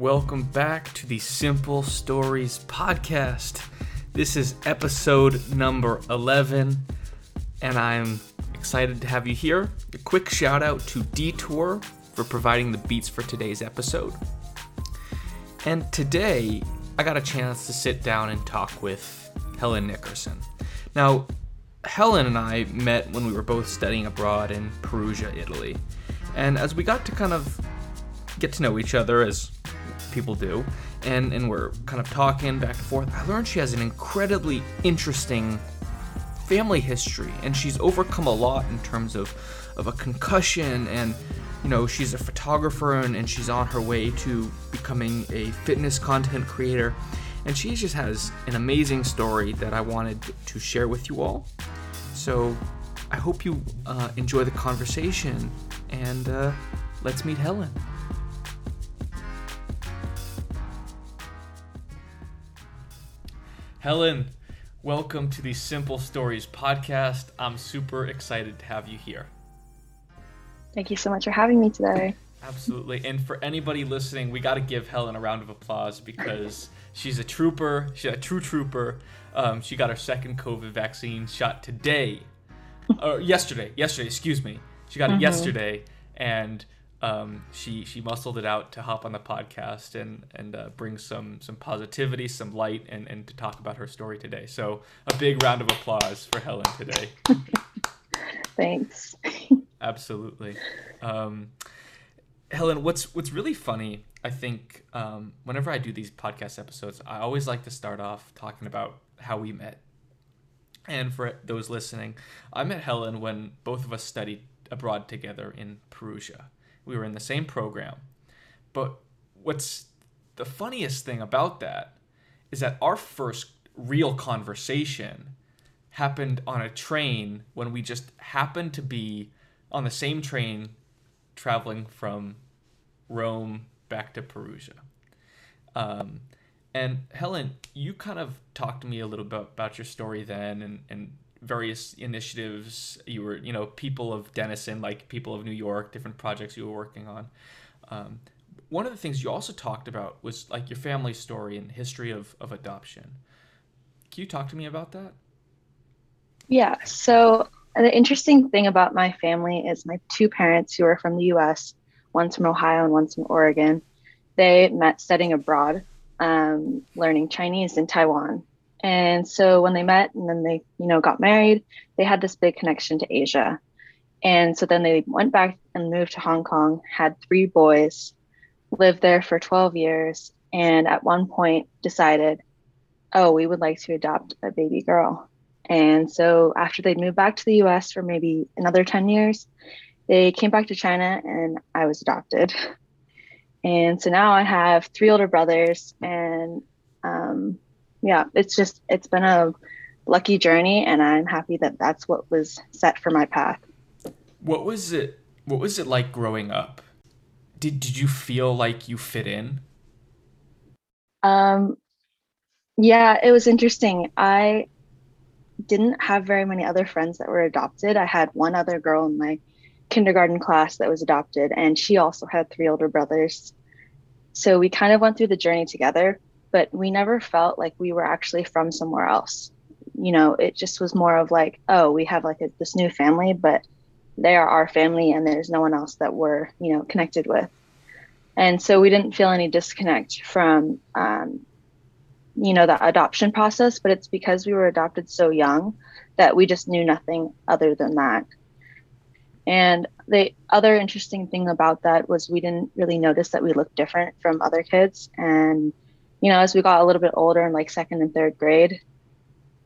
Welcome back to the Simple Stories podcast. This is episode number 11, and I'm excited to have you here. A quick shout out to Detour for providing the beats for today's episode. And today, I got a chance to sit down and talk with Helen Nickerson. Now, Helen and I met when we were both studying abroad in Perugia, Italy. And as we got to kind of get to know each other, as people do, and, and we're kind of talking back and forth, I learned she has an incredibly interesting family history, and she's overcome a lot in terms of, of a concussion, and you know, she's a photographer and, and she's on her way to becoming a fitness content creator. And she just has an amazing story that I wanted to share with you all. So I hope you uh, enjoy the conversation and uh, let's meet Helen. Helen, welcome to the Simple Stories podcast. I'm super excited to have you here. Thank you so much for having me today. Absolutely. And for anybody listening, we got to give Helen a round of applause because she's a trooper. She's a true trooper. Um, she got her second COVID vaccine shot today, or yesterday. Yesterday, excuse me. She got it mm-hmm. yesterday, and um, she she muscled it out to hop on the podcast and and uh, bring some some positivity, some light, and and to talk about her story today. So a big round of applause for Helen today. Thanks. Absolutely. Um, Helen, what's what's really funny, I think, um, whenever I do these podcast episodes, I always like to start off talking about how we met. And for those listening, I met Helen when both of us studied abroad together in Perugia. We were in the same program. But what's the funniest thing about that is that our first real conversation happened on a train when we just happened to be on the same train traveling from Rome back to Perugia. Um, and Helen, you kind of talked to me a little bit about your story then and, and various initiatives you were, you know, people of Denison, like people of New York, different projects you were working on. Um, one of the things you also talked about was like your family story and history of, of adoption. Can you talk to me about that? Yeah. So the interesting thing about my family is my two parents who are from the US, one's from Ohio and one's from Oregon. They met studying abroad, um, learning Chinese in Taiwan. And so when they met and then they, you know, got married, they had this big connection to Asia. And so then they went back and moved to Hong Kong, had three boys, lived there for 12 years, and at one point decided, oh, we would like to adopt a baby girl. And so after they'd moved back to the US for maybe another 10 years, they came back to China and I was adopted. And so now I have three older brothers and um, yeah, it's just, it's been a lucky journey and I'm happy that that's what was set for my path. What was it, what was it like growing up? Did, did you feel like you fit in? Um, yeah, it was interesting. I didn't have very many other friends that were adopted. I had one other girl in my kindergarten class that was adopted, and she also had three older brothers. So we kind of went through the journey together, but we never felt like we were actually from somewhere else. You know, it just was more of like, oh, we have like a, this new family, but they are our family, and there's no one else that we're, you know, connected with. And so we didn't feel any disconnect from um, you know the adoption process but it's because we were adopted so young that we just knew nothing other than that and the other interesting thing about that was we didn't really notice that we looked different from other kids and you know as we got a little bit older in like second and third grade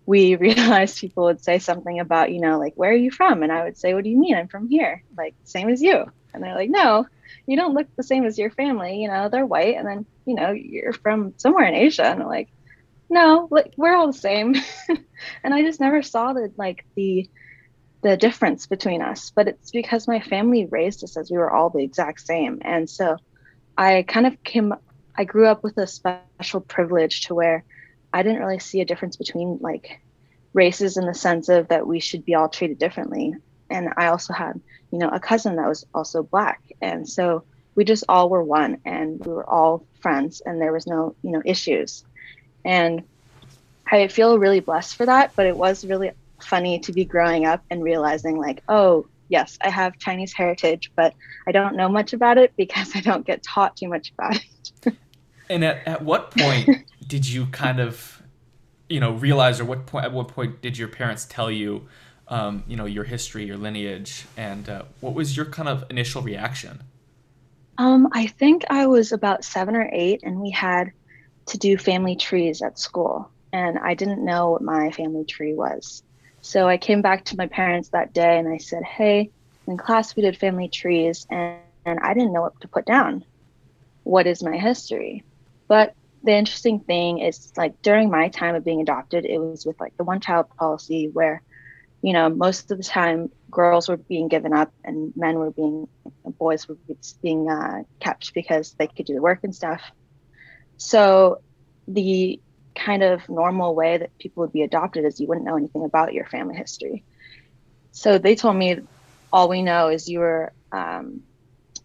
we realized people would say something about you know like where are you from and i would say what do you mean i'm from here like same as you and they're like no you don't look the same as your family you know they're white and then you know you're from somewhere in asia and like no, like we're all the same. and I just never saw the like the the difference between us. But it's because my family raised us as we were all the exact same. And so I kind of came I grew up with a special privilege to where I didn't really see a difference between like races in the sense of that we should be all treated differently. And I also had, you know, a cousin that was also black. And so we just all were one and we were all friends and there was no, you know, issues. And I feel really blessed for that, but it was really funny to be growing up and realizing like, oh, yes, I have Chinese heritage, but I don't know much about it because I don't get taught too much about it. and at, at what point did you kind of, you know, realize or what point, at what point did your parents tell you, um, you know, your history, your lineage, and uh, what was your kind of initial reaction? Um, I think I was about seven or eight, and we had to do family trees at school, and I didn't know what my family tree was. So I came back to my parents that day and I said, Hey, in class we did family trees and, and I didn't know what to put down. What is my history? But the interesting thing is like during my time of being adopted, it was with like the one child policy where, you know, most of the time girls were being given up and men were being, boys were being uh, kept because they could do the work and stuff. So the kind of normal way that people would be adopted is you wouldn't know anything about your family history. So they told me all we know is you were um,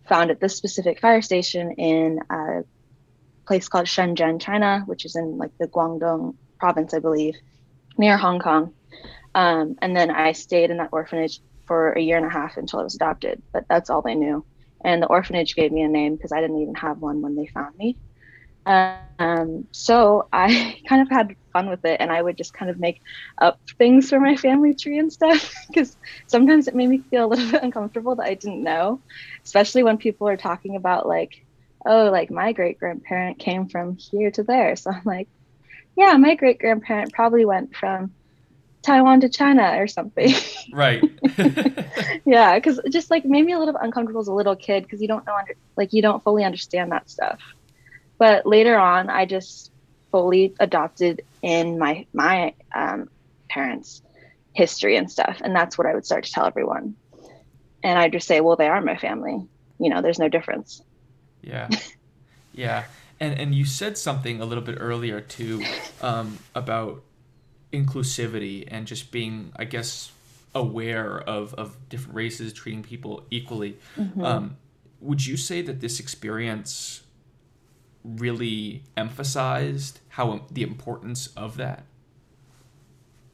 found at this specific fire station in a place called Shenzhen, China, which is in like the Guangdong province, I believe, near Hong Kong. Um, and then I stayed in that orphanage for a year and a half until I was adopted, but that's all they knew. And the orphanage gave me a name because I didn't even have one when they found me. Um, so I kind of had fun with it and I would just kind of make up things for my family tree and stuff because sometimes it made me feel a little bit uncomfortable that I didn't know, especially when people are talking about like, oh, like my great grandparent came from here to there. So I'm like, yeah, my great grandparent probably went from Taiwan to China or something. Right. yeah, because just like made me a little uncomfortable as a little kid because you don't know under like you don't fully understand that stuff. But later on, I just fully adopted in my my um, parents' history and stuff, and that's what I would start to tell everyone. And I just say, well, they are my family. You know, there's no difference. Yeah, yeah. And and you said something a little bit earlier too um, about inclusivity and just being, I guess, aware of of different races, treating people equally. Mm-hmm. Um, would you say that this experience really emphasized how the importance of that?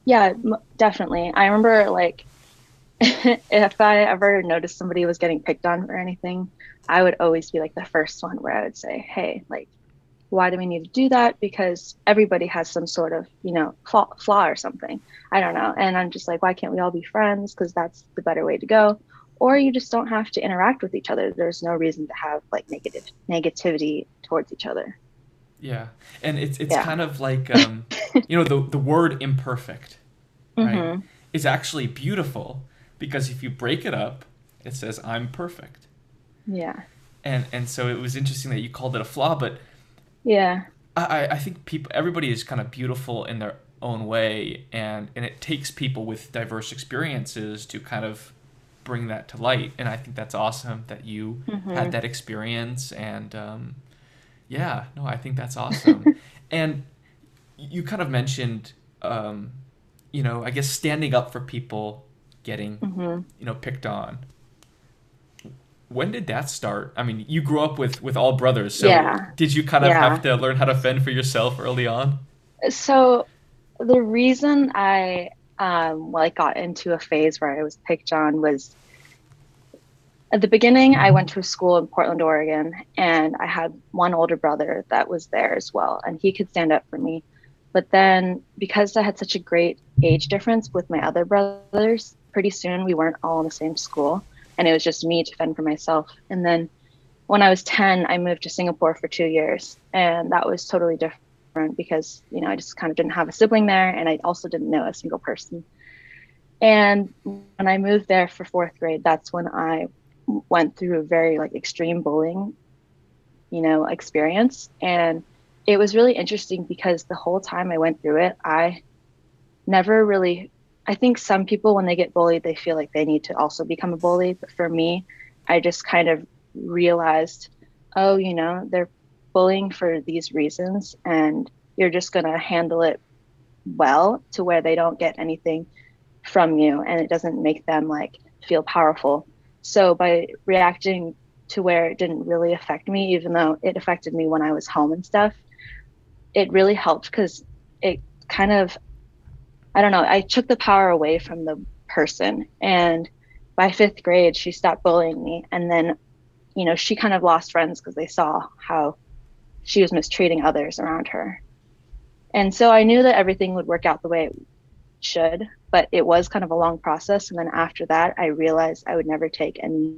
Yeah, definitely. I remember like if I ever noticed somebody was getting picked on or anything, I would always be like the first one where I would say, "Hey, like why do we need to do that? Because everybody has some sort of, you know, flaw, flaw or something. I don't know. And I'm just like, why can't we all be friends? Because that's the better way to go or you just don't have to interact with each other. There's no reason to have like negative negativity towards each other. Yeah, and it's it's yeah. kind of like um, you know the the word imperfect, right, mm-hmm. is actually beautiful because if you break it up, it says I'm perfect. Yeah. And and so it was interesting that you called it a flaw, but yeah, I I think people everybody is kind of beautiful in their own way, and and it takes people with diverse experiences to kind of bring that to light and i think that's awesome that you mm-hmm. had that experience and um, yeah no i think that's awesome and you kind of mentioned um, you know i guess standing up for people getting mm-hmm. you know picked on when did that start i mean you grew up with with all brothers so yeah. did you kind of yeah. have to learn how to fend for yourself early on so the reason i um, like got into a phase where I was picked on was at the beginning, I went to a school in Portland, Oregon, and I had one older brother that was there as well, and he could stand up for me. But then, because I had such a great age difference with my other brothers, pretty soon we weren't all in the same school, and it was just me to fend for myself. And then, when I was 10, I moved to Singapore for two years, and that was totally different because you know I just kind of didn't have a sibling there, and I also didn't know a single person. And when I moved there for fourth grade, that's when I went through a very like extreme bullying, you know, experience, and it was really interesting because the whole time I went through it, I never really. I think some people, when they get bullied, they feel like they need to also become a bully. But for me, I just kind of realized, oh, you know, they're bullying for these reasons and you're just going to handle it well to where they don't get anything from you and it doesn't make them like feel powerful so by reacting to where it didn't really affect me, even though it affected me when I was home and stuff. It really helped because it kind of, I don't know, I took the power away from the person. And by fifth grade, she stopped bullying me. And then, you know, she kind of lost friends because they saw how she was mistreating others around her. And so I knew that everything would work out the way it should, but it was kind of a long process. And then after that, I realized I would never take any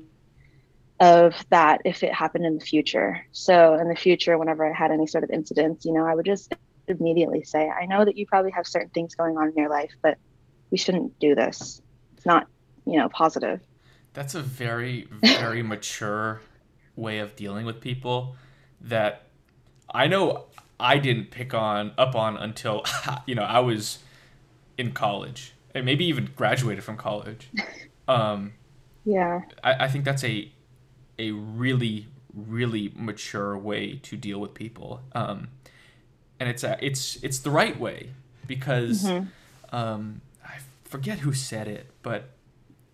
of that if it happened in the future. So in the future, whenever I had any sort of incidents, you know, I would just immediately say, I know that you probably have certain things going on in your life, but we shouldn't do this. It's not, you know, positive. That's a very, very mature way of dealing with people that I know I didn't pick on up on until you know I was in college and maybe even graduated from college. Um, yeah, I, I think that's a a really really mature way to deal with people, um, and it's a, it's it's the right way because mm-hmm. um, I forget who said it, but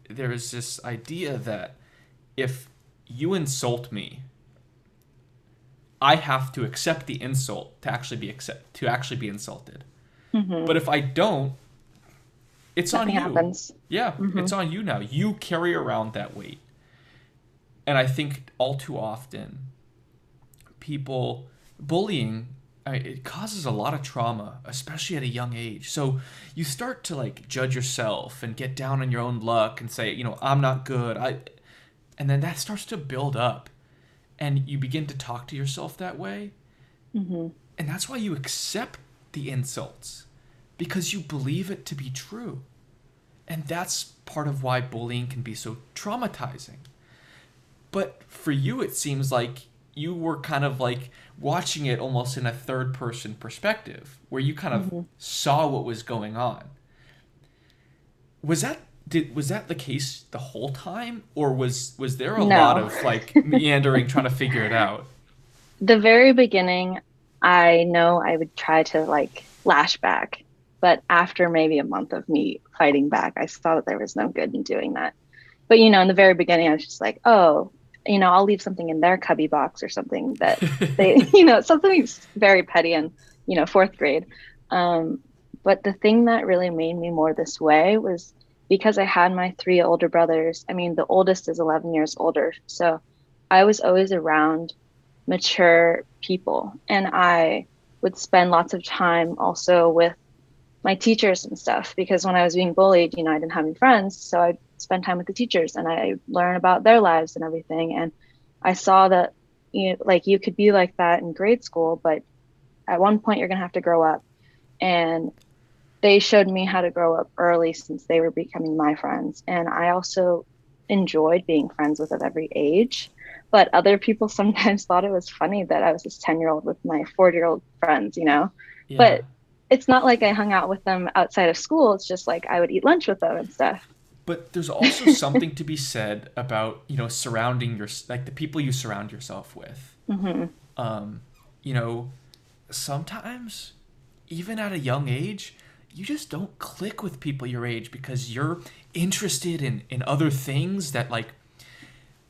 there is this idea that if you insult me I have to accept the insult to actually be accept to actually be insulted. Mm-hmm. But if I don't, it's Nothing on you. Happens. Yeah, mm-hmm. it's on you now. You carry around that weight. And I think all too often, people bullying it causes a lot of trauma, especially at a young age. So you start to like judge yourself and get down on your own luck and say, you know, I'm not good. I, and then that starts to build up and you begin to talk to yourself that way. Mm-hmm. And that's why you accept the insults because you believe it to be true. And that's part of why bullying can be so traumatizing. But for you, it seems like you were kind of like watching it almost in a third person perspective, where you kind of mm-hmm. saw what was going on. Was that did was that the case the whole time or was was there a no. lot of like meandering trying to figure it out the very beginning i know i would try to like lash back but after maybe a month of me fighting back i saw that there was no good in doing that but you know in the very beginning i was just like oh you know i'll leave something in their cubby box or something that they you know something very petty in you know fourth grade um, but the thing that really made me more this way was because I had my three older brothers, I mean, the oldest is 11 years older. So I was always around mature people. And I would spend lots of time also with my teachers and stuff because when I was being bullied, you know, I didn't have any friends. So I'd spend time with the teachers and I learn about their lives and everything. And I saw that, you know, like you could be like that in grade school, but at one point you're going to have to grow up. And they showed me how to grow up early since they were becoming my friends. And I also enjoyed being friends with at every age. But other people sometimes thought it was funny that I was this 10 year old with my 40 year old friends, you know? Yeah. But it's not like I hung out with them outside of school. It's just like I would eat lunch with them and stuff. But there's also something to be said about, you know, surrounding your, like the people you surround yourself with. Mm-hmm. Um, you know, sometimes, even at a young age, you just don't click with people your age because you're interested in in other things that like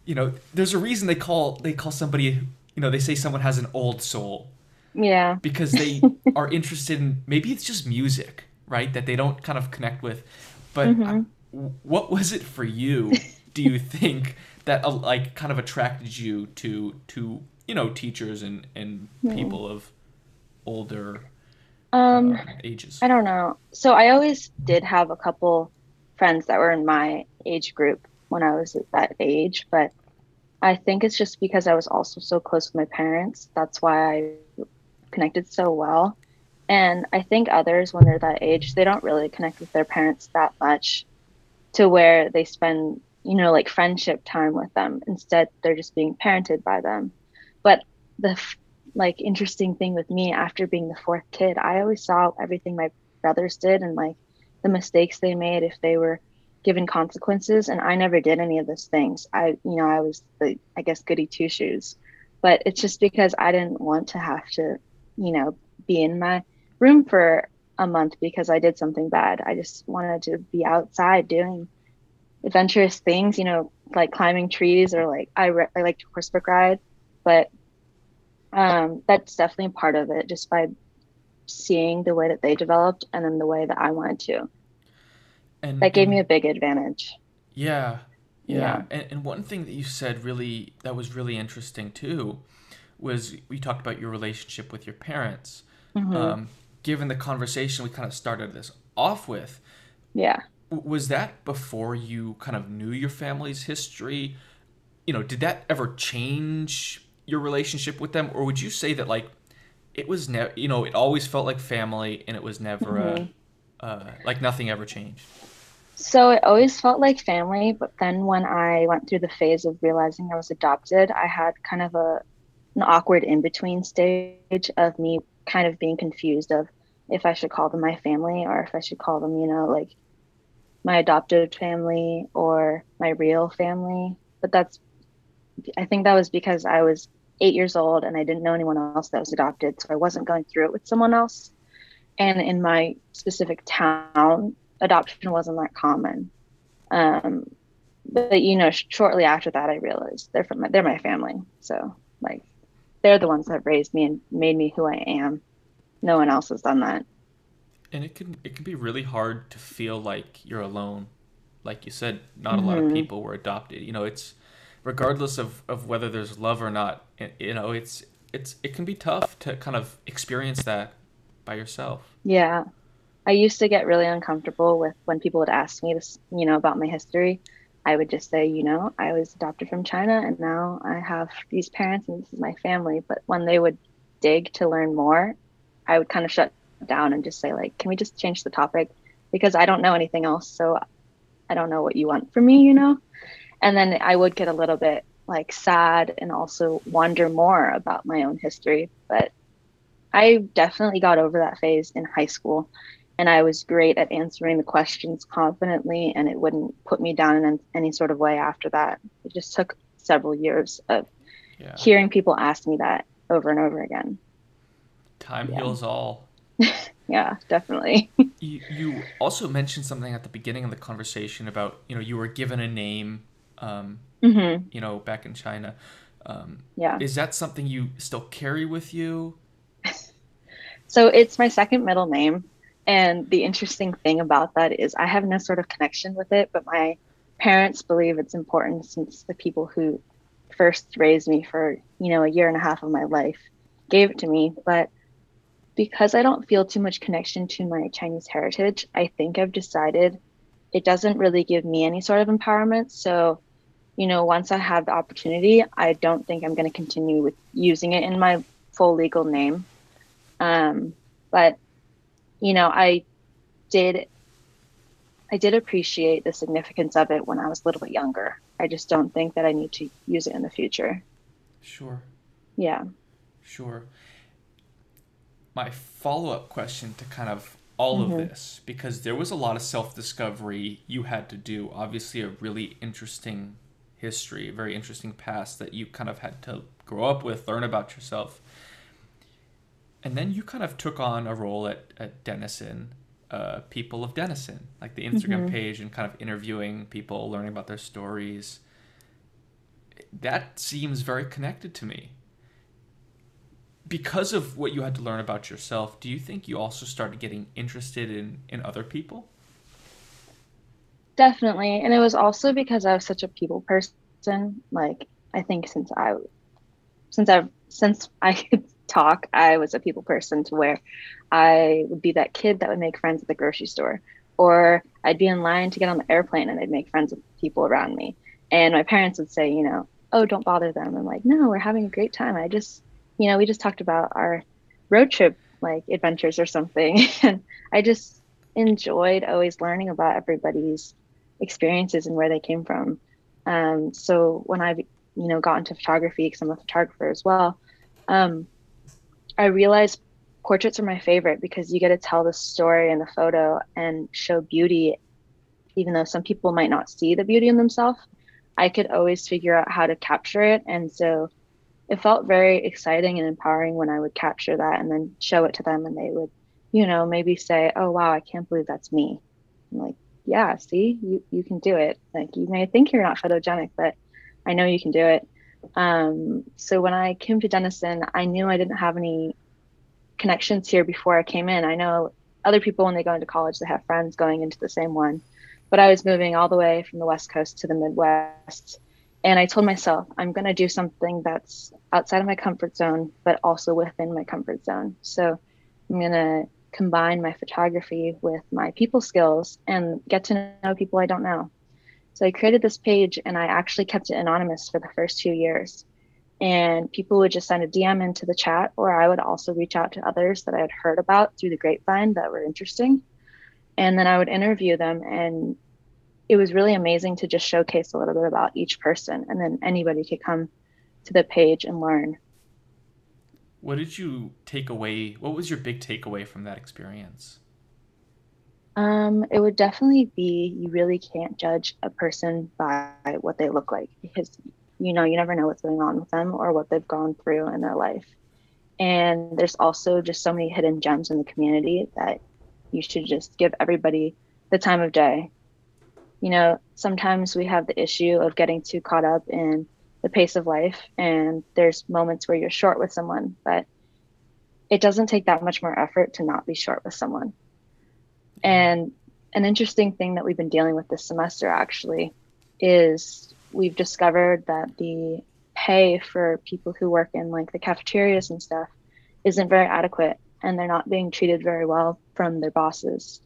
you know there's a reason they call they call somebody you know they say someone has an old soul yeah because they are interested in maybe it's just music right that they don't kind of connect with but mm-hmm. What was it for you do you think that uh, like kind of attracted you to to you know teachers and and mm-hmm. people of older um, uh, ages? I don't know. So I always did have a couple friends that were in my age group when I was at that age, but I think it's just because I was also so close with my parents. That's why I connected so well. And I think others, when they're that age, they don't really connect with their parents that much to where they spend, you know, like friendship time with them. Instead, they're just being parented by them. But the like interesting thing with me after being the fourth kid i always saw everything my brothers did and like the mistakes they made if they were given consequences and i never did any of those things i you know i was the i guess goody two shoes but it's just because i didn't want to have to you know be in my room for a month because i did something bad i just wanted to be outside doing adventurous things you know like climbing trees or like I re- I like to horseback ride, but um, that's definitely part of it. Just by seeing the way that they developed and then the way that I wanted to. And that gave and, me a big advantage. Yeah. Yeah. yeah. And, and one thing that you said really that was really interesting too was we talked about your relationship with your parents. Mm-hmm. Um, given the conversation we kind of started this off with. Yeah. Was that before you kind of knew your family's history? You know, did that ever change your relationship with them, or would you say that like it was never, you know, it always felt like family, and it was never mm-hmm. uh, uh, like nothing ever changed? So it always felt like family, but then when I went through the phase of realizing I was adopted, I had kind of a an awkward in between stage of me kind of being confused of if I should call them my family or if I should call them, you know, like my adopted family or my real family. But that's, I think that was because I was eight years old and I didn't know anyone else that was adopted. So I wasn't going through it with someone else. And in my specific town, adoption wasn't that common. Um, but you know, shortly after that, I realized they're from my, they're my family. So like, they're the ones that raised me and made me who I am. No one else has done that. And it can it can be really hard to feel like you're alone. Like you said, not mm-hmm. a lot of mm-hmm. people were adopted. You know, it's regardless of, of whether there's love or not. You know, it's it's it can be tough to kind of experience that by yourself. Yeah. I used to get really uncomfortable with when people would ask me this, you know, about my history. I would just say, you know, I was adopted from China and now I have these parents and this is my family. But when they would dig to learn more, I would kind of shut down and just say, like, can we just change the topic? Because I don't know anything else. So I don't know what you want from me, you know? And then I would get a little bit like sad and also wonder more about my own history. But I definitely got over that phase in high school and I was great at answering the questions confidently, and it wouldn't put me down in any sort of way after that. It just took several years of yeah. hearing people ask me that over and over again. Time yeah. heals all. yeah, definitely. you, you also mentioned something at the beginning of the conversation about you know you were given a name, um, mm-hmm. you know, back in China. Um, yeah. Is that something you still carry with you? so it's my second middle name. And the interesting thing about that is I have no sort of connection with it, but my parents believe it's important since the people who first raised me for, you know, a year and a half of my life gave it to me. But because I don't feel too much connection to my Chinese heritage, I think I've decided it doesn't really give me any sort of empowerment. So, you know, once I have the opportunity, I don't think I'm going to continue with using it in my full legal name. Um, but you know, I did I did appreciate the significance of it when I was a little bit younger. I just don't think that I need to use it in the future. Sure. Yeah. Sure. My follow up question to kind of all mm-hmm. of this, because there was a lot of self discovery you had to do. Obviously, a really interesting history, a very interesting past that you kind of had to grow up with, learn about yourself and then you kind of took on a role at, at Denison, uh, People of Denison, like the Instagram mm-hmm. page and kind of interviewing people, learning about their stories. That seems very connected to me. Because of what you had to learn about yourself, do you think you also started getting interested in, in other people? Definitely. And it was also because I was such a people person. Like, I think since I, since I've, since I could talk, I was a people person to where I would be that kid that would make friends at the grocery store, or I'd be in line to get on the airplane and I'd make friends with people around me. And my parents would say, you know, oh, don't bother them. I'm like, no, we're having a great time. I just, you know, we just talked about our road trip like adventures or something. and I just enjoyed always learning about everybody's experiences and where they came from. Um, so when I've you know, got into photography, because I'm a photographer as well, um, I realized portraits are my favorite because you get to tell the story in the photo and show beauty, even though some people might not see the beauty in themselves. I could always figure out how to capture it. And so it felt very exciting and empowering when I would capture that and then show it to them and they would, you know, maybe say, oh, wow, I can't believe that's me. I'm like, yeah, see, you, you can do it. Like you may think you're not photogenic, but I know you can do it. Um, so when I came to Denison, I knew I didn't have any connections here before I came in. I know other people when they go into college, they have friends going into the same one, but I was moving all the way from the West Coast to the Midwest. And I told myself, I'm going to do something that's outside of my comfort zone, but also within my comfort zone. So I'm going to combine my photography with my people skills and get to know people I don't know. So I created this page and I actually kept it anonymous for the first two years. And people would just send a DM into the chat, or I would also reach out to others that I had heard about through the grapevine that were interesting. And then I would interview them. And it was really amazing to just showcase a little bit about each person. And then anybody could come to the page and learn. What did you take away? What was your big takeaway from that experience? Um, it would definitely be you really can't judge a person by what they look like because you know you never know what's going on with them or what they've gone through in their life. And there's also just so many hidden gems in the community that you should just give everybody the time of day. You know, sometimes we have the issue of getting too caught up in the pace of life and there's moments where you're short with someone but it doesn't take that much more effort to not be short with someone and an interesting thing that we've been dealing with this semester actually is we've discovered that the pay for people who work in like the cafeterias and stuff isn't very adequate and they're not being treated very well from their bosses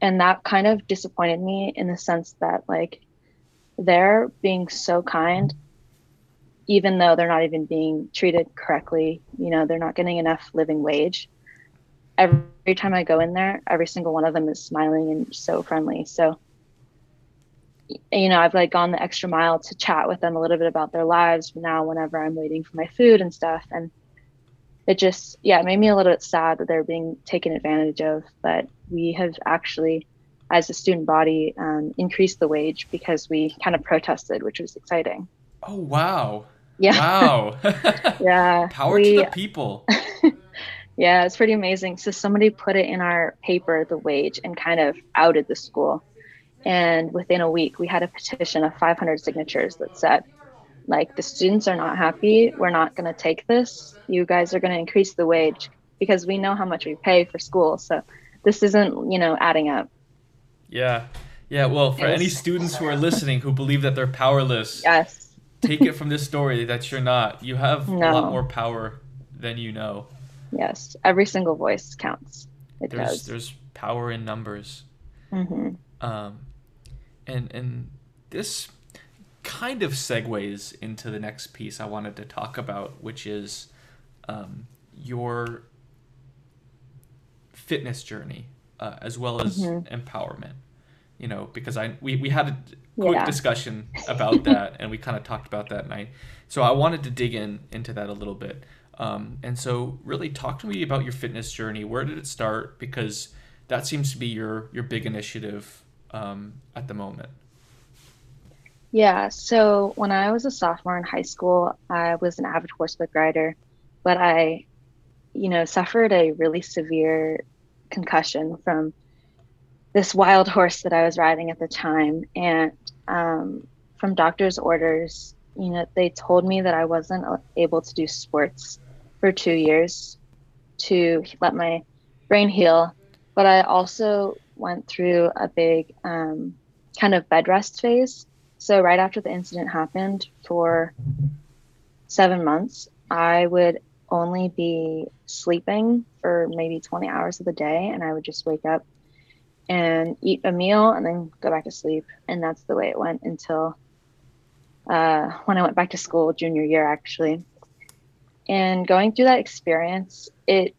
and that kind of disappointed me in the sense that like they're being so kind even though they're not even being treated correctly, you know, they're not getting enough living wage. Every time I go in there, every single one of them is smiling and so friendly. So, you know, I've like gone the extra mile to chat with them a little bit about their lives now whenever I'm waiting for my food and stuff. And it just, yeah, it made me a little bit sad that they're being taken advantage of. But we have actually, as a student body, um, increased the wage because we kind of protested, which was exciting. Oh, wow. Yeah. Wow. yeah. Power we, to the people. Yeah, it's pretty amazing. So somebody put it in our paper, the wage, and kind of outed the school. And within a week, we had a petition of 500 signatures that said, like, the students are not happy. We're not going to take this. You guys are going to increase the wage because we know how much we pay for school. So this isn't, you know, adding up. Yeah. Yeah. Well, for any students who are listening who believe that they're powerless, yes take it from this story that you're not. You have no. a lot more power than you know. Yes, every single voice counts. It there's, does. There's power in numbers. Mm-hmm. Um, and and this kind of segues into the next piece I wanted to talk about, which is um, your fitness journey uh, as well as mm-hmm. empowerment. You know, because I we, we had a quick yeah. discussion about that, and we kind of talked about that night. So I wanted to dig in into that a little bit. Um, and so, really, talk to me about your fitness journey. Where did it start? Because that seems to be your your big initiative um, at the moment. Yeah. So when I was a sophomore in high school, I was an avid horseback rider, but I, you know, suffered a really severe concussion from this wild horse that I was riding at the time, and um, from doctor's orders, you know, they told me that I wasn't able to do sports for two years to let my brain heal. But I also went through a big um, kind of bed rest phase. So, right after the incident happened for seven months, I would only be sleeping for maybe 20 hours of the day, and I would just wake up and eat a meal and then go back to sleep. And that's the way it went until uh, when I went back to school, junior year actually. And going through that experience, it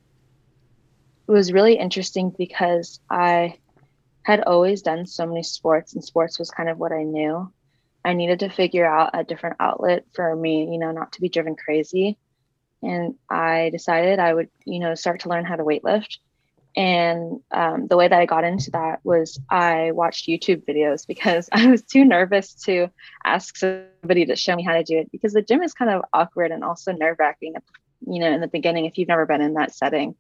was really interesting because I had always done so many sports, and sports was kind of what I knew. I needed to figure out a different outlet for me, you know, not to be driven crazy. And I decided I would, you know, start to learn how to weightlift. And um, the way that I got into that was I watched YouTube videos because I was too nervous to ask somebody to show me how to do it because the gym is kind of awkward and also nerve wracking, you know, in the beginning if you've never been in that setting.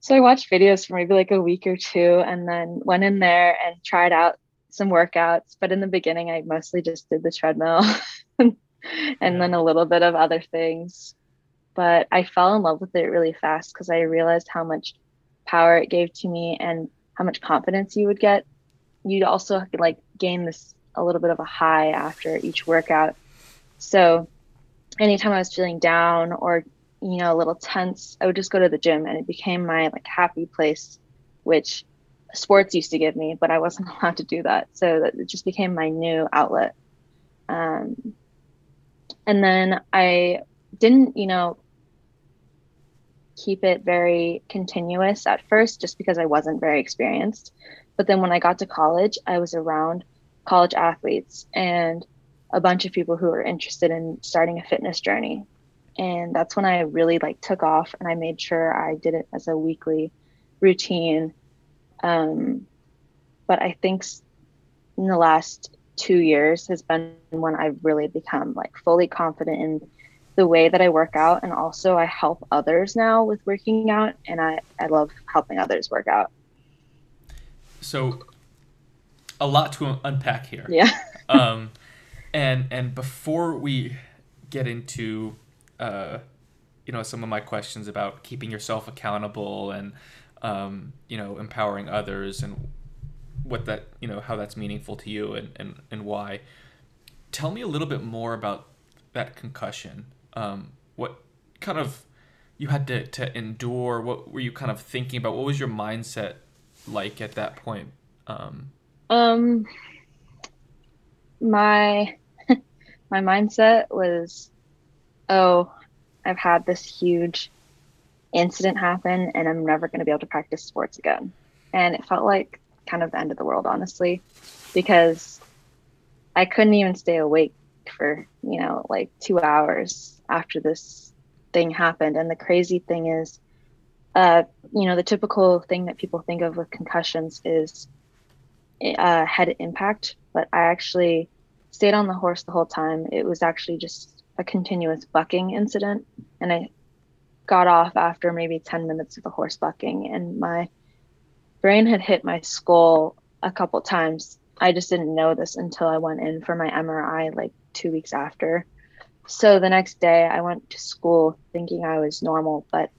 So I watched videos for maybe like a week or two and then went in there and tried out some workouts. But in the beginning, I mostly just did the treadmill and then a little bit of other things. But I fell in love with it really fast because I realized how much power it gave to me and how much confidence you would get. You'd also like gain this a little bit of a high after each workout. So anytime I was feeling down or you know a little tense, I would just go to the gym and it became my like happy place, which sports used to give me, but I wasn't allowed to do that. So that it just became my new outlet. Um, and then I didn't, you know, keep it very continuous at first just because I wasn't very experienced. But then when I got to college, I was around college athletes and a bunch of people who were interested in starting a fitness journey. And that's when I really like took off and I made sure I did it as a weekly routine. Um, but I think in the last two years has been when I've really become like fully confident in the way that I work out. And also I help others now with working out and I, I love helping others work out. So a lot to unpack here. Yeah. um, and and before we get into uh, you know some of my questions about keeping yourself accountable and um, you know empowering others and what that you know how that's meaningful to you and and, and why tell me a little bit more about that concussion um, what kind of you had to, to endure? What were you kind of thinking about? What was your mindset like at that point? Um, um, my my mindset was, oh, I've had this huge incident happen, and I'm never going to be able to practice sports again. And it felt like kind of the end of the world, honestly, because I couldn't even stay awake for you know like two hours after this thing happened. And the crazy thing is, uh, you know, the typical thing that people think of with concussions is uh, head impact, but I actually stayed on the horse the whole time. It was actually just a continuous bucking incident, and I got off after maybe 10 minutes of the horse bucking, and my brain had hit my skull a couple times. I just didn't know this until I went in for my MRI like two weeks after. So the next day, I went to school thinking I was normal, but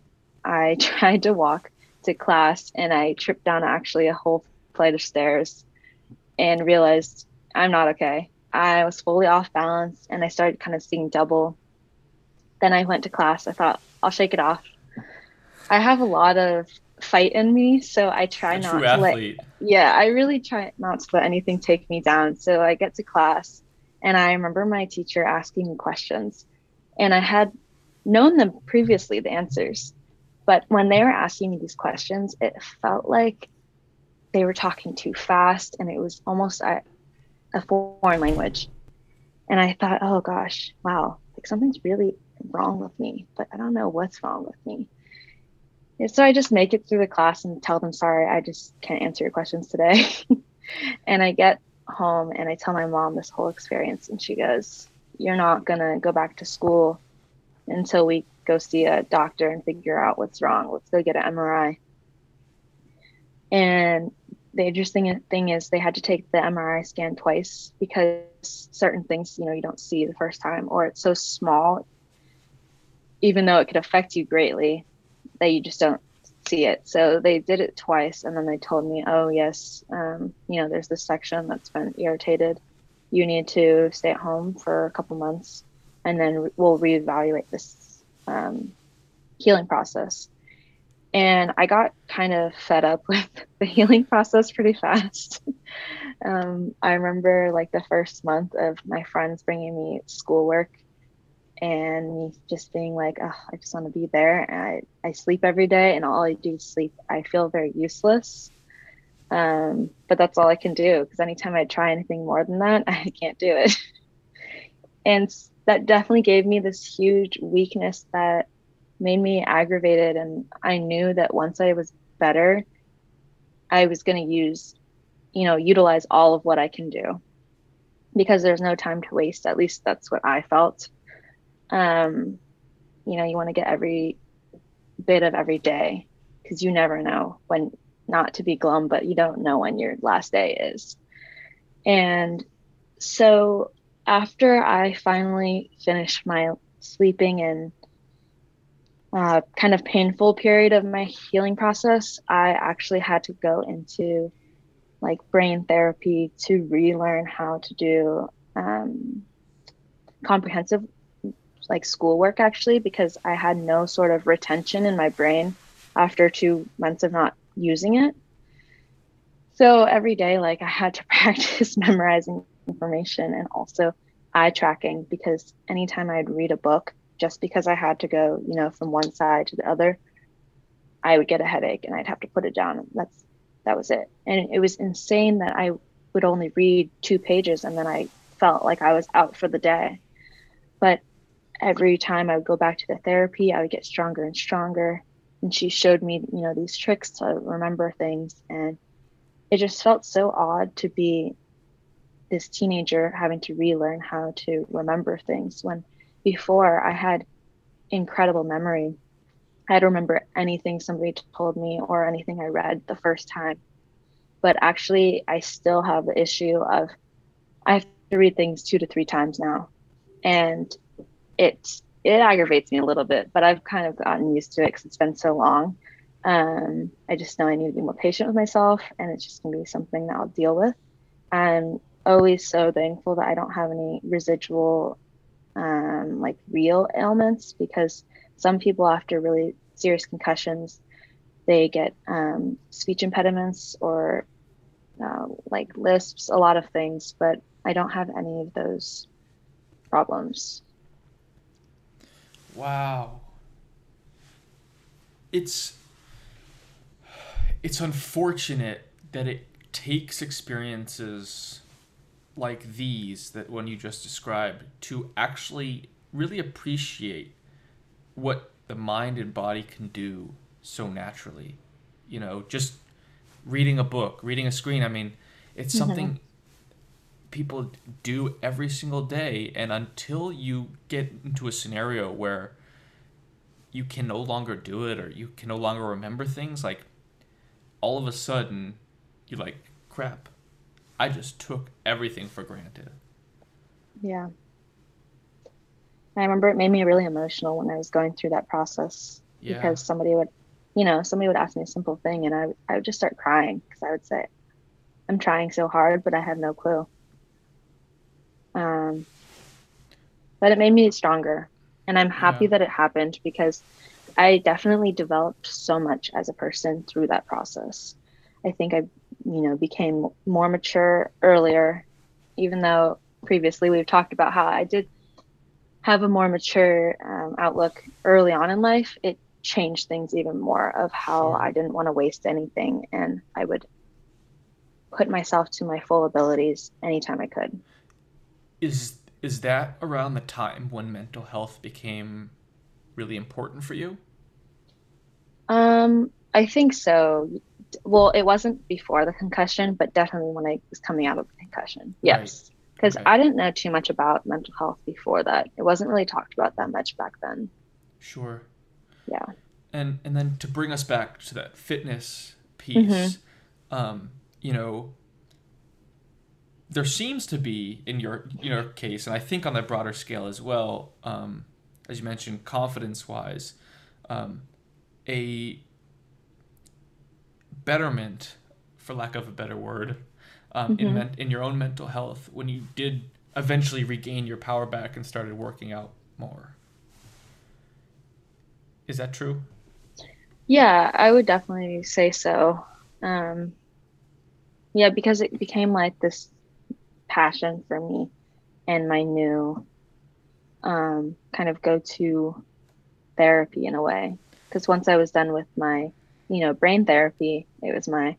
I tried to walk to class and I tripped down actually a whole flight of stairs and realized I'm not okay. I was fully off balance and I started kind of seeing double. Then I went to class. I thought, I'll shake it off. I have a lot of fight in me, so I try a not to athlete. let Yeah, I really try not to let anything take me down. So I get to class and I remember my teacher asking me questions and I had known them previously the answers. But when they were asking me these questions, it felt like they were talking too fast and it was almost a, a foreign language. And I thought, oh gosh, wow, like something's really wrong with me, but I don't know what's wrong with me. So I just make it through the class and tell them, sorry, I just can't answer your questions today. and I get home and I tell my mom this whole experience, and she goes, You're not going to go back to school until we go see a doctor and figure out what's wrong. Let's go get an MRI. And the interesting thing is they had to take the MRI scan twice because certain things, you know, you don't see the first time or it's so small, even though it could affect you greatly, that you just don't see it. So they did it twice and then they told me, oh, yes, um, you know, there's this section that's been irritated. You need to stay at home for a couple months and then we'll reevaluate this um, healing process and I got kind of fed up with the healing process pretty fast. um, I remember like the first month of my friends bringing me schoolwork and me just being like, oh, I just want to be there. And I, I sleep every day and all I do is sleep. I feel very useless. Um, but that's all I can do because anytime I try anything more than that, I can't do it. and that definitely gave me this huge weakness that made me aggravated and i knew that once i was better i was going to use you know utilize all of what i can do because there's no time to waste at least that's what i felt um you know you want to get every bit of every day because you never know when not to be glum, but you don't know when your last day is. And so after I finally finished my sleeping and uh, kind of painful period of my healing process, I actually had to go into like brain therapy to relearn how to do um, comprehensive like schoolwork actually because I had no sort of retention in my brain after two months of not using it. So every day, like I had to practice memorizing information and also eye tracking because anytime I'd read a book, just because I had to go, you know, from one side to the other, I would get a headache and I'd have to put it down. That's that was it. And it was insane that I would only read two pages and then I felt like I was out for the day. But every time I would go back to the therapy, I would get stronger and stronger. And she showed me, you know, these tricks to remember things. And it just felt so odd to be this teenager having to relearn how to remember things when before I had incredible memory. I'd remember anything somebody told me or anything I read the first time. But actually, I still have the issue of I have to read things two to three times now. And it it aggravates me a little bit, but I've kind of gotten used to it because it's been so long. Um, I just know I need to be more patient with myself, and it's just gonna be something that I'll deal with. I'm always so thankful that I don't have any residual, um, like real ailments, because some people after really serious concussions, they get um, speech impediments or uh, like lisps, a lot of things, but I don't have any of those problems. Wow. It's it's unfortunate that it takes experiences like these that one you just described to actually really appreciate what the mind and body can do so naturally. You know, just reading a book, reading a screen, I mean, it's mm-hmm. People do every single day and until you get into a scenario where you can no longer do it or you can no longer remember things like all of a sudden you're like crap i just took everything for granted. Yeah. I remember it made me really emotional when i was going through that process yeah. because somebody would you know somebody would ask me a simple thing and i, I would just start crying because i would say i'm trying so hard but i have no clue um, but it made me stronger. And I'm happy yeah. that it happened because I definitely developed so much as a person through that process. I think I, you know, became more mature earlier, even though previously we've talked about how I did have a more mature um, outlook early on in life. It changed things even more of how sure. I didn't want to waste anything and I would put myself to my full abilities anytime I could is is that around the time when mental health became really important for you? Um, I think so. Well, it wasn't before the concussion, but definitely when I was coming out of the concussion. Yes. Because right. okay. I didn't know too much about mental health before that. It wasn't really talked about that much back then. Sure. Yeah. And and then to bring us back to that fitness piece, mm-hmm. um, you know, there seems to be in your in your case, and I think on that broader scale as well, um, as you mentioned, confidence wise, um, a betterment, for lack of a better word, um, mm-hmm. in men- in your own mental health when you did eventually regain your power back and started working out more. Is that true? Yeah, I would definitely say so. Um, yeah, because it became like this passion for me and my new um, kind of go to therapy in a way. Because once I was done with my, you know, brain therapy, it was my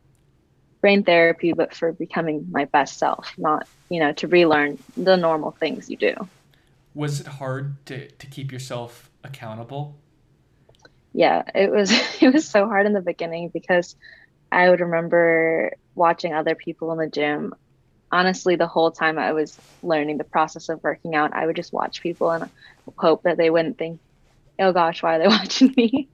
brain therapy, but for becoming my best self, not, you know, to relearn the normal things you do. Was it hard to, to keep yourself accountable? Yeah, it was it was so hard in the beginning because I would remember watching other people in the gym honestly, the whole time I was learning the process of working out, I would just watch people and hope that they wouldn't think, oh gosh, why are they watching me?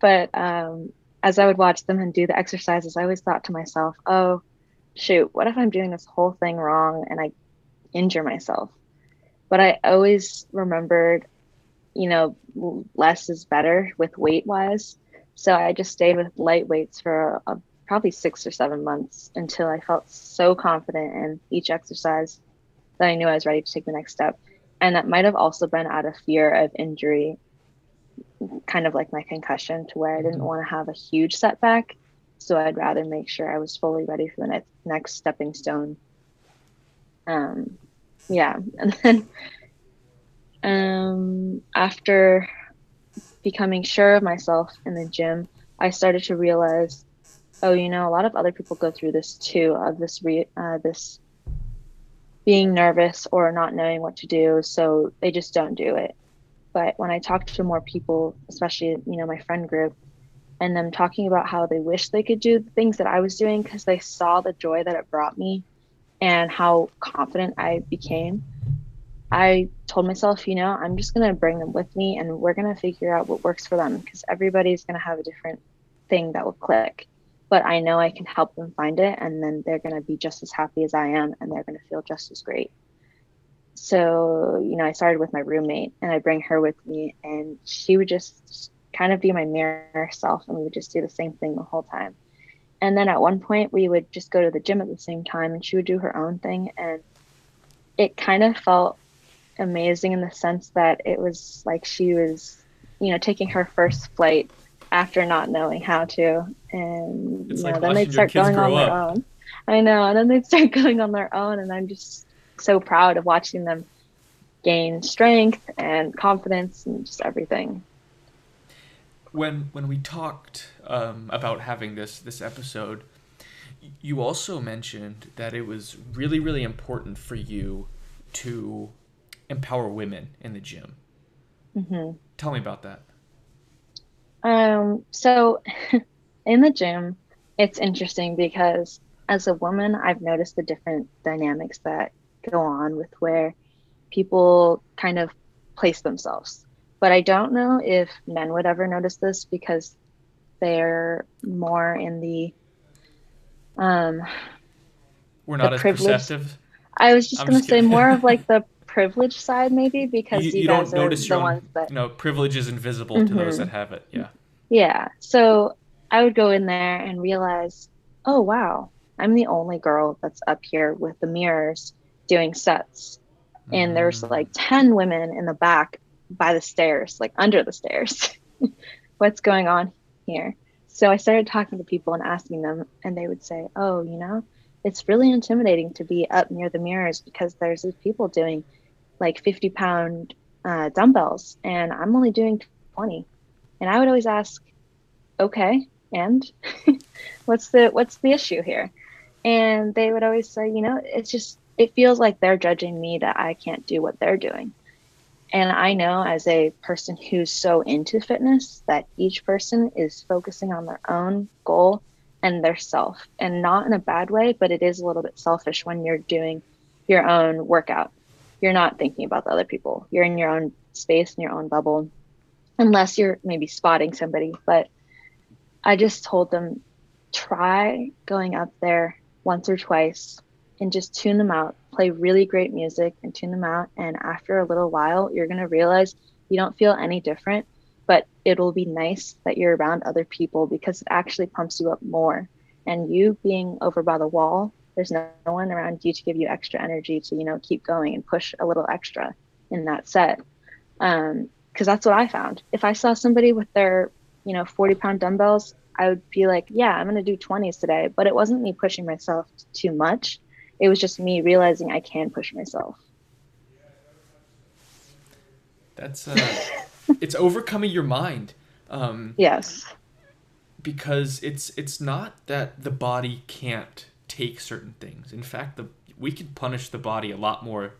But um, as I would watch them and do the exercises, I always thought to myself, oh, shoot, what if I'm doing this whole thing wrong and I injure myself? But I always remembered, you know, less is better with weight wise. So I just stayed with light weights for a, a, probably six or seven months until I felt so confident in each exercise that I knew I was ready to take the next step. And that might have also been out of fear of injury kind of like my concussion to where I didn't mm-hmm. want to have a huge setback. So I'd rather make sure I was fully ready for the next next stepping stone. Um, yeah, and then um, after becoming sure of myself in the gym, I started to realize, oh, you know, a lot of other people go through this too, of this re- uh, this being nervous or not knowing what to do, so they just don't do it. But when I talked to more people, especially, you know, my friend group, and them talking about how they wish they could do the things that I was doing because they saw the joy that it brought me and how confident I became, I told myself, you know, I'm just going to bring them with me and we're going to figure out what works for them because everybody's going to have a different thing that will click. But I know I can help them find it and then they're going to be just as happy as I am and they're going to feel just as great. So you know i started with my roommate and i bring her with me and she would just kind of be my mirror self and we would just do the same thing the whole time. And then at one point we would just go to the gym at the same time and she would do her own thing and it kind of felt amazing in the sense that it was like she was you know taking her first flight after not knowing how to and it's you know like then they'd start going on their own i know and then they'd start going on their own and i'm just so proud of watching them gain strength and confidence and just everything. When when we talked um, about having this this episode, you also mentioned that it was really really important for you to empower women in the gym. Mm-hmm. Tell me about that. Um. So, in the gym, it's interesting because as a woman, I've noticed the different dynamics that go on with where people kind of place themselves. But I don't know if men would ever notice this because they're more in the um we're not as perceptive. I was just I'm gonna just say more of like the privilege side maybe because you, you, you guys don't notice the own, ones that know privilege is invisible mm-hmm. to those mm-hmm. that have it. Yeah. Yeah. So I would go in there and realize, oh wow, I'm the only girl that's up here with the mirrors doing sets and there's mm. like 10 women in the back by the stairs like under the stairs what's going on here so i started talking to people and asking them and they would say oh you know it's really intimidating to be up near the mirrors because there's these people doing like 50 pound uh, dumbbells and i'm only doing 20 and i would always ask okay and what's the what's the issue here and they would always say you know it's just it feels like they're judging me that I can't do what they're doing. And I know as a person who's so into fitness that each person is focusing on their own goal and their self, and not in a bad way, but it is a little bit selfish when you're doing your own workout. You're not thinking about the other people, you're in your own space, in your own bubble, unless you're maybe spotting somebody. But I just told them try going up there once or twice and just tune them out. Play really great music and tune them out. And after a little while, you're going to realize you don't feel any different, but it'll be nice that you're around other people because it actually pumps you up more. And you being over by the wall, there's no, one around you to give you extra energy to, you know, keep going and push a little extra in that set. Um, because that's what I found. If I saw somebody with their, you know, 40 pound dumbbells, I would be like, yeah, I'm going to do 20s today. But it wasn't me pushing myself too much it was just me realizing I can push myself. That's uh, it's overcoming your mind. Um, yes. Because it's it's not that the body can't take certain things. In fact, the we can punish the body a lot more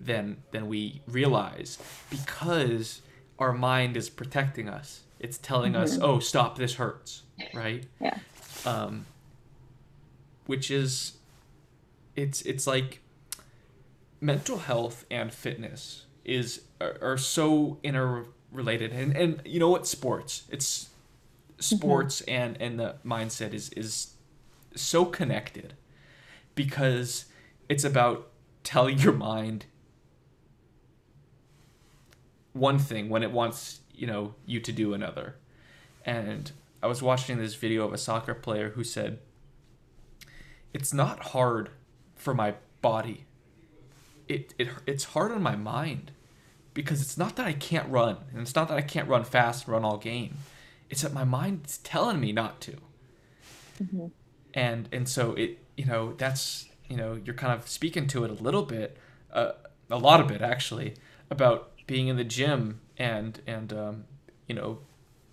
than than we realize because our mind is protecting us. It's telling mm-hmm. us, "Oh, stop! This hurts." Right? Yeah. Um, which is it's it's like mental health and fitness is are, are so interrelated and and you know what? Sports. It's sports mm-hmm. and and the mindset is is so connected because it's about telling your mind one thing when it wants you know you to do another. And i was watching this video of a soccer player who said it's not hard for my body. It, it it's hard on my mind because it's not that i can't run and it's not that i can't run fast and run all game. It's that my mind's telling me not to. Mm-hmm. and and so it you know that's you know you're kind of speaking to it a little bit uh, a lot of it actually about being in the gym and and um, you know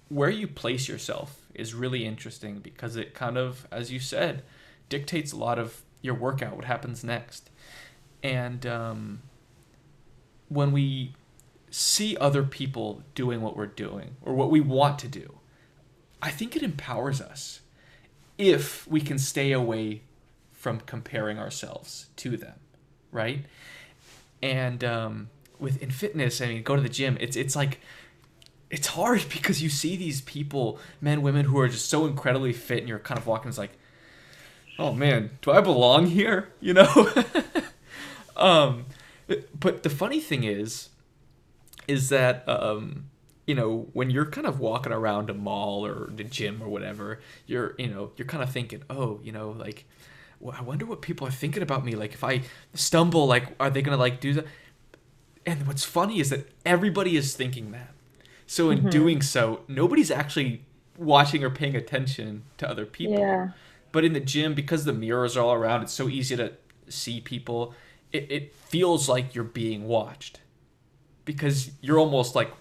where you place yourself is really interesting because it kind of as you said dictates a lot of your workout what happens next. And um, when we see other people doing what we're doing or what we want to do i think it empowers us if we can stay away from comparing ourselves to them, right? And um, with in fitness, I mean, go to the gym. It's it's like it's hard because you see these people, men, women, who are just so incredibly fit, and you're kind of walking. It's like, oh man, do I belong here? You know. um, but the funny thing is, is that um, you know, when you're kind of walking around a mall or the gym or whatever, you're, you know, you're kind of thinking, oh, you know, like, well, I wonder what people are thinking about me. Like, if I stumble, like, are they gonna like do that? And what's funny is that everybody is thinking that. So in mm-hmm. doing so, nobody's actually watching or paying attention to other people. Yeah. But in the gym, because the mirrors are all around, it's so easy to see people. It, it feels like you're being watched because you're almost like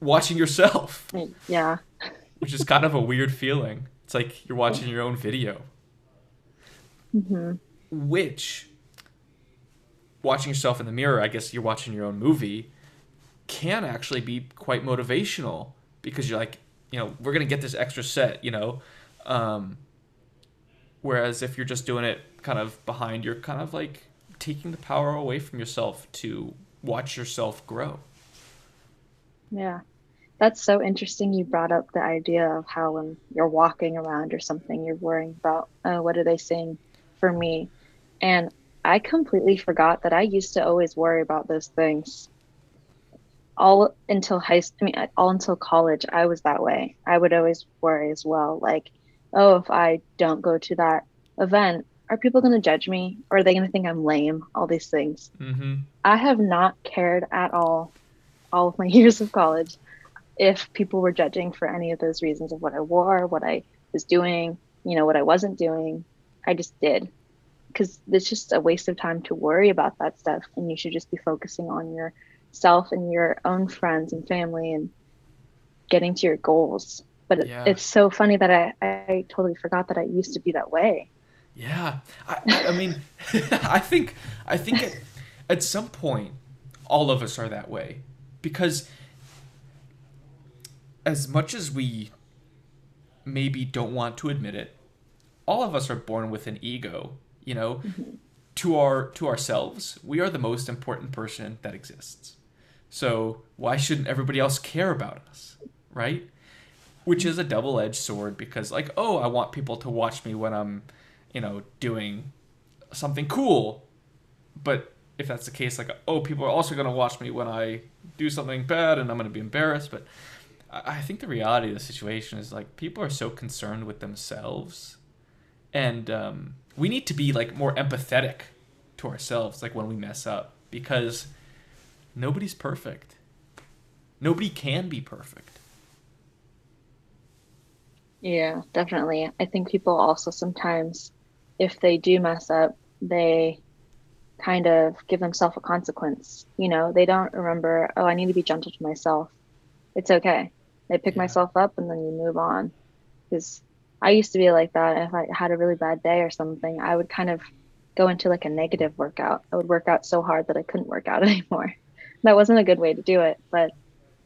watching yourself. Yeah. which is kind of a weird feeling. It's like you're watching your own video. Mm-hmm. Which, watching yourself in the mirror, I guess you're watching your own movie, can actually be quite motivational because you're like, you know, we're going to get this extra set, you know. Um, whereas if you're just doing it kind of behind, you're kind of like taking the power away from yourself to watch yourself grow. Yeah. That's so interesting. You brought up the idea of how when you're walking around or something, you're worrying about, oh, what are they saying for me? And I completely forgot that I used to always worry about those things. All until high, I mean, all until college, I was that way. I would always worry as well. Like, oh, if I don't go to that event, are people going to judge me? Or are they going to think I'm lame? All these things. Mm-hmm. I have not cared at all all of my years of college if people were judging for any of those reasons of what I wore, what I was doing, you know, what I wasn't doing. I just did because it's just a waste of time to worry about that stuff. And you should just be focusing on yourself and your own friends and family and getting to your goals. But yeah. it's so funny that I, I totally forgot that I used to be that way. Yeah. I, I mean, I think, I think at, at some point, all of us are that way because as much as we maybe don't want to admit it, all of us are born with an ego, you know, mm-hmm. to our to ourselves. We are the most important person that exists. So, why shouldn't everybody else care about us, right? Which is a double-edged sword because like, oh, I want people to watch me when I'm, you know, doing something cool. But if that's the case, like, oh, people are also going to watch me when I do something bad and I'm going to be embarrassed. But I think the reality of the situation is like people are so concerned with themselves, and um, we need to be like more empathetic to ourselves, like when we mess up, because nobody's perfect. Nobody can be perfect. Yeah, definitely. I think people also sometimes, if they do mess up, they kind of give themselves a consequence. You know, they don't remember, oh, I need to be gentle to myself. It's okay. I pick yeah. myself up and then you move on. Because I used to be like that. If I had a really bad day or something, I would kind of go into like a negative workout. I would work out so hard that I couldn't work out anymore. that wasn't a good way to do it. But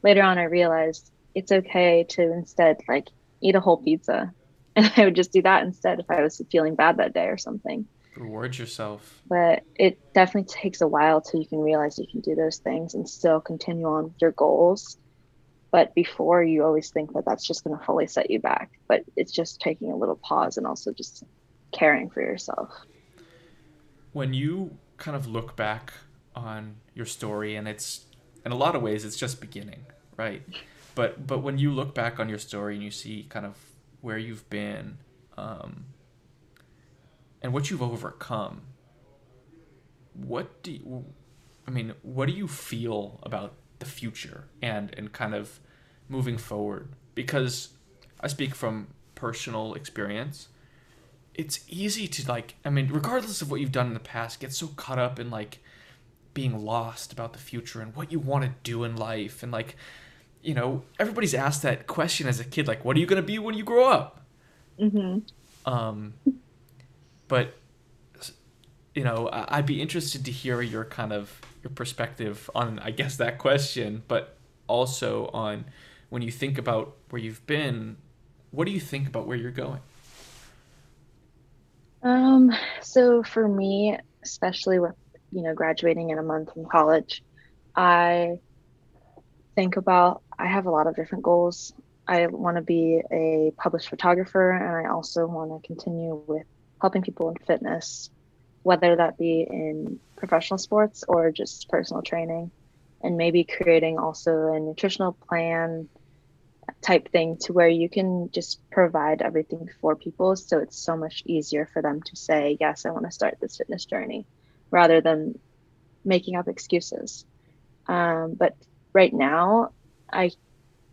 later on, I realized it's okay to instead like eat a whole pizza. And I would just do that instead if I was feeling bad that day or something. Reward yourself. But it definitely takes a while till you can realize you can do those things and still continue on with your goals. but before you always think that that's just going to fully set you back but it's just taking a little pause and also just caring for yourself when you kind of look back on your story and it's in a lot of ways it's just beginning right but but when you look back on your story and you see kind of where you've been um, and what you've overcome what do you i mean what do you feel about the future and and kind of moving forward because I speak from personal experience. It's easy to like I mean regardless of what you've done in the past get so caught up in like being lost about the future and what you want to do in life and like you know everybody's asked that question as a kid like what are you going to be when you grow up mm-hmm. um but you know i'd be interested to hear your kind of your perspective on I guess that question, but also on when you think about where you've been, what do you think about where you're going? Um, so for me, especially with you know graduating in a month from college, I think about I have a lot of different goals. I want to be a published photographer, and I also want to continue with helping people in fitness whether that be in professional sports or just personal training, and maybe creating also a nutritional plan type thing to where you can just provide everything for people so it's so much easier for them to say yes i want to start this fitness journey rather than making up excuses um, but right now i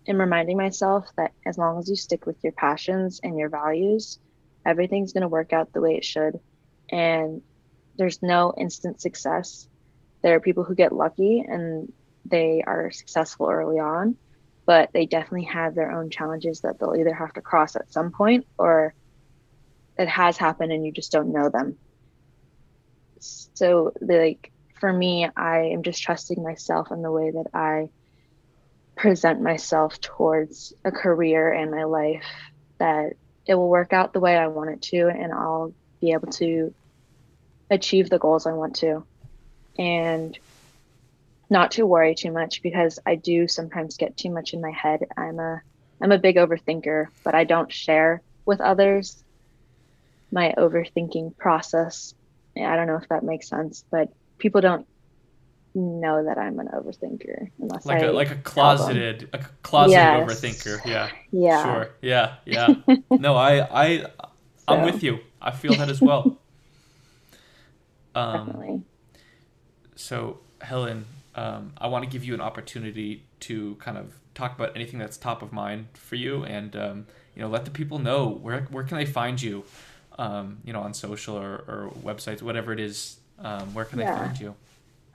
am reminding myself that as long as you stick with your passions and your values everything's going to work out the way it should and there's no instant success. There are people who get lucky and they are successful early on, but they definitely have their own challenges that they'll either have to cross at some point or it has happened and you just don't know them. So, like for me, I am just trusting myself in the way that I present myself towards a career and my life that it will work out the way I want it to and I'll be able to achieve the goals I want to and not to worry too much because I do sometimes get too much in my head. I'm a I'm a big overthinker, but I don't share with others my overthinking process. I don't know if that makes sense, but people don't know that I'm an overthinker unless like I a like a closeted a closeted yes. overthinker. Yeah. Yeah. Sure. Yeah. Yeah. no, I I I'm so. with you. I feel that as well. Um, Definitely. So, Helen, um, I want to give you an opportunity to kind of talk about anything that's top of mind for you, and um, you know, let the people know where where can they find you, um, you know, on social or, or websites, whatever it is. Um, where can yeah. they find you?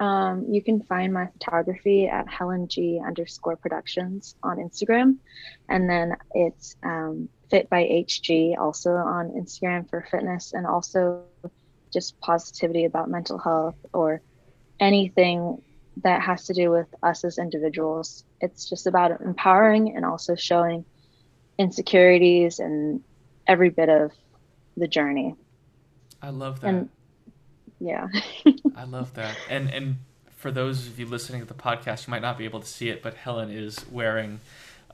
Um, you can find my photography at Helen G underscore productions on Instagram. And then it's um, Fit by HG also on Instagram for fitness and also just positivity about mental health or anything that has to do with us as individuals. It's just about empowering and also showing insecurities and every bit of the journey. I love that. And, yeah. I love that. And and for those of you listening to the podcast, you might not be able to see it, but Helen is wearing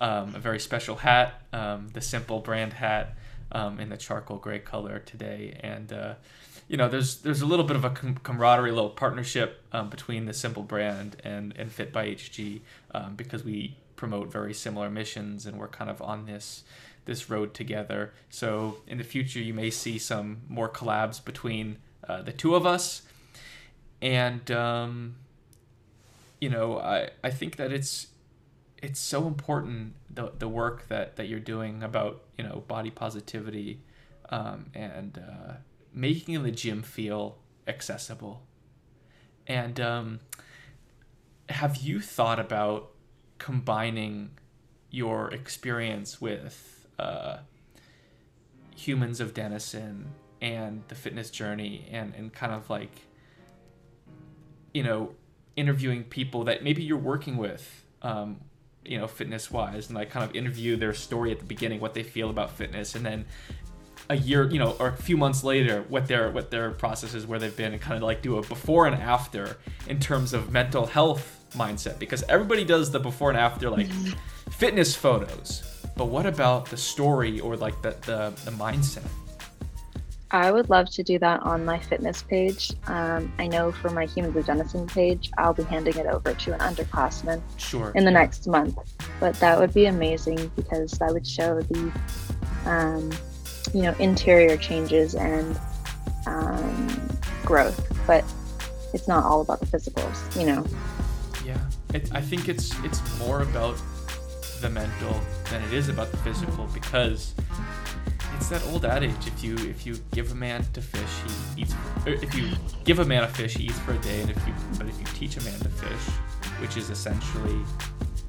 um, a very special hat, um, the Simple brand hat um, in the charcoal gray color today, and. Uh, you know, there's there's a little bit of a com- camaraderie, a little partnership um, between the Simple brand and and Fit by HG um, because we promote very similar missions and we're kind of on this this road together. So in the future, you may see some more collabs between uh, the two of us, and um, you know, I I think that it's it's so important the the work that that you're doing about you know body positivity um, and uh, making the gym feel accessible. And um, have you thought about combining your experience with uh, humans of Denison and the fitness journey and, and kind of like, you know, interviewing people that maybe you're working with, um, you know, fitness wise, and like kind of interview their story at the beginning, what they feel about fitness, and then a year, you know, or a few months later, what their what their process is, where they've been, and kind of like do a before and after in terms of mental health mindset because everybody does the before and after like fitness photos. But what about the story or like the, the, the mindset? I would love to do that on my fitness page. Um, I know for my Humans of Denison page, I'll be handing it over to an underclassman Sure. in the next month. But that would be amazing because that would show the, um, you know, interior changes and um, growth. But it's not all about the physicals, you know. Yeah, it, I think it's it's more about the mental than it is about the physical because that old adage: if you if you give a man to fish, he eats. If you give a man a fish, he eats for a day, and if you but if you teach a man to fish, which is essentially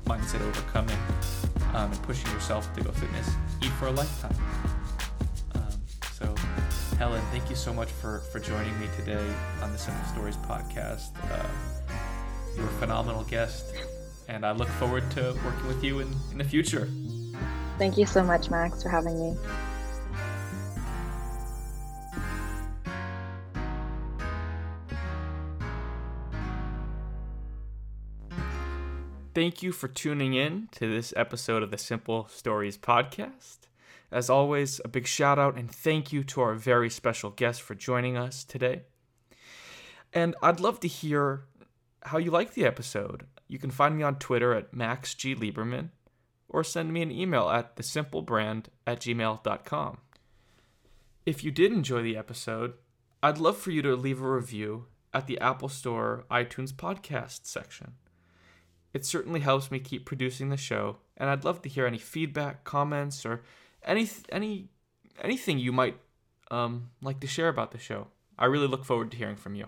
mindset overcoming um, and pushing yourself to go fitness, eat for a lifetime. Um, so, Helen, thank you so much for for joining me today on the Simple Stories podcast. Uh, you're a phenomenal guest, and I look forward to working with you in, in the future. Thank you so much, Max, for having me. Thank you for tuning in to this episode of the Simple Stories podcast. As always, a big shout out and thank you to our very special guest for joining us today. And I'd love to hear how you like the episode. You can find me on Twitter at Max G. Lieberman or send me an email at thesimplebrand at gmail.com. If you did enjoy the episode, I'd love for you to leave a review at the Apple Store iTunes podcast section. It certainly helps me keep producing the show, and I'd love to hear any feedback, comments, or any any anything you might um, like to share about the show. I really look forward to hearing from you.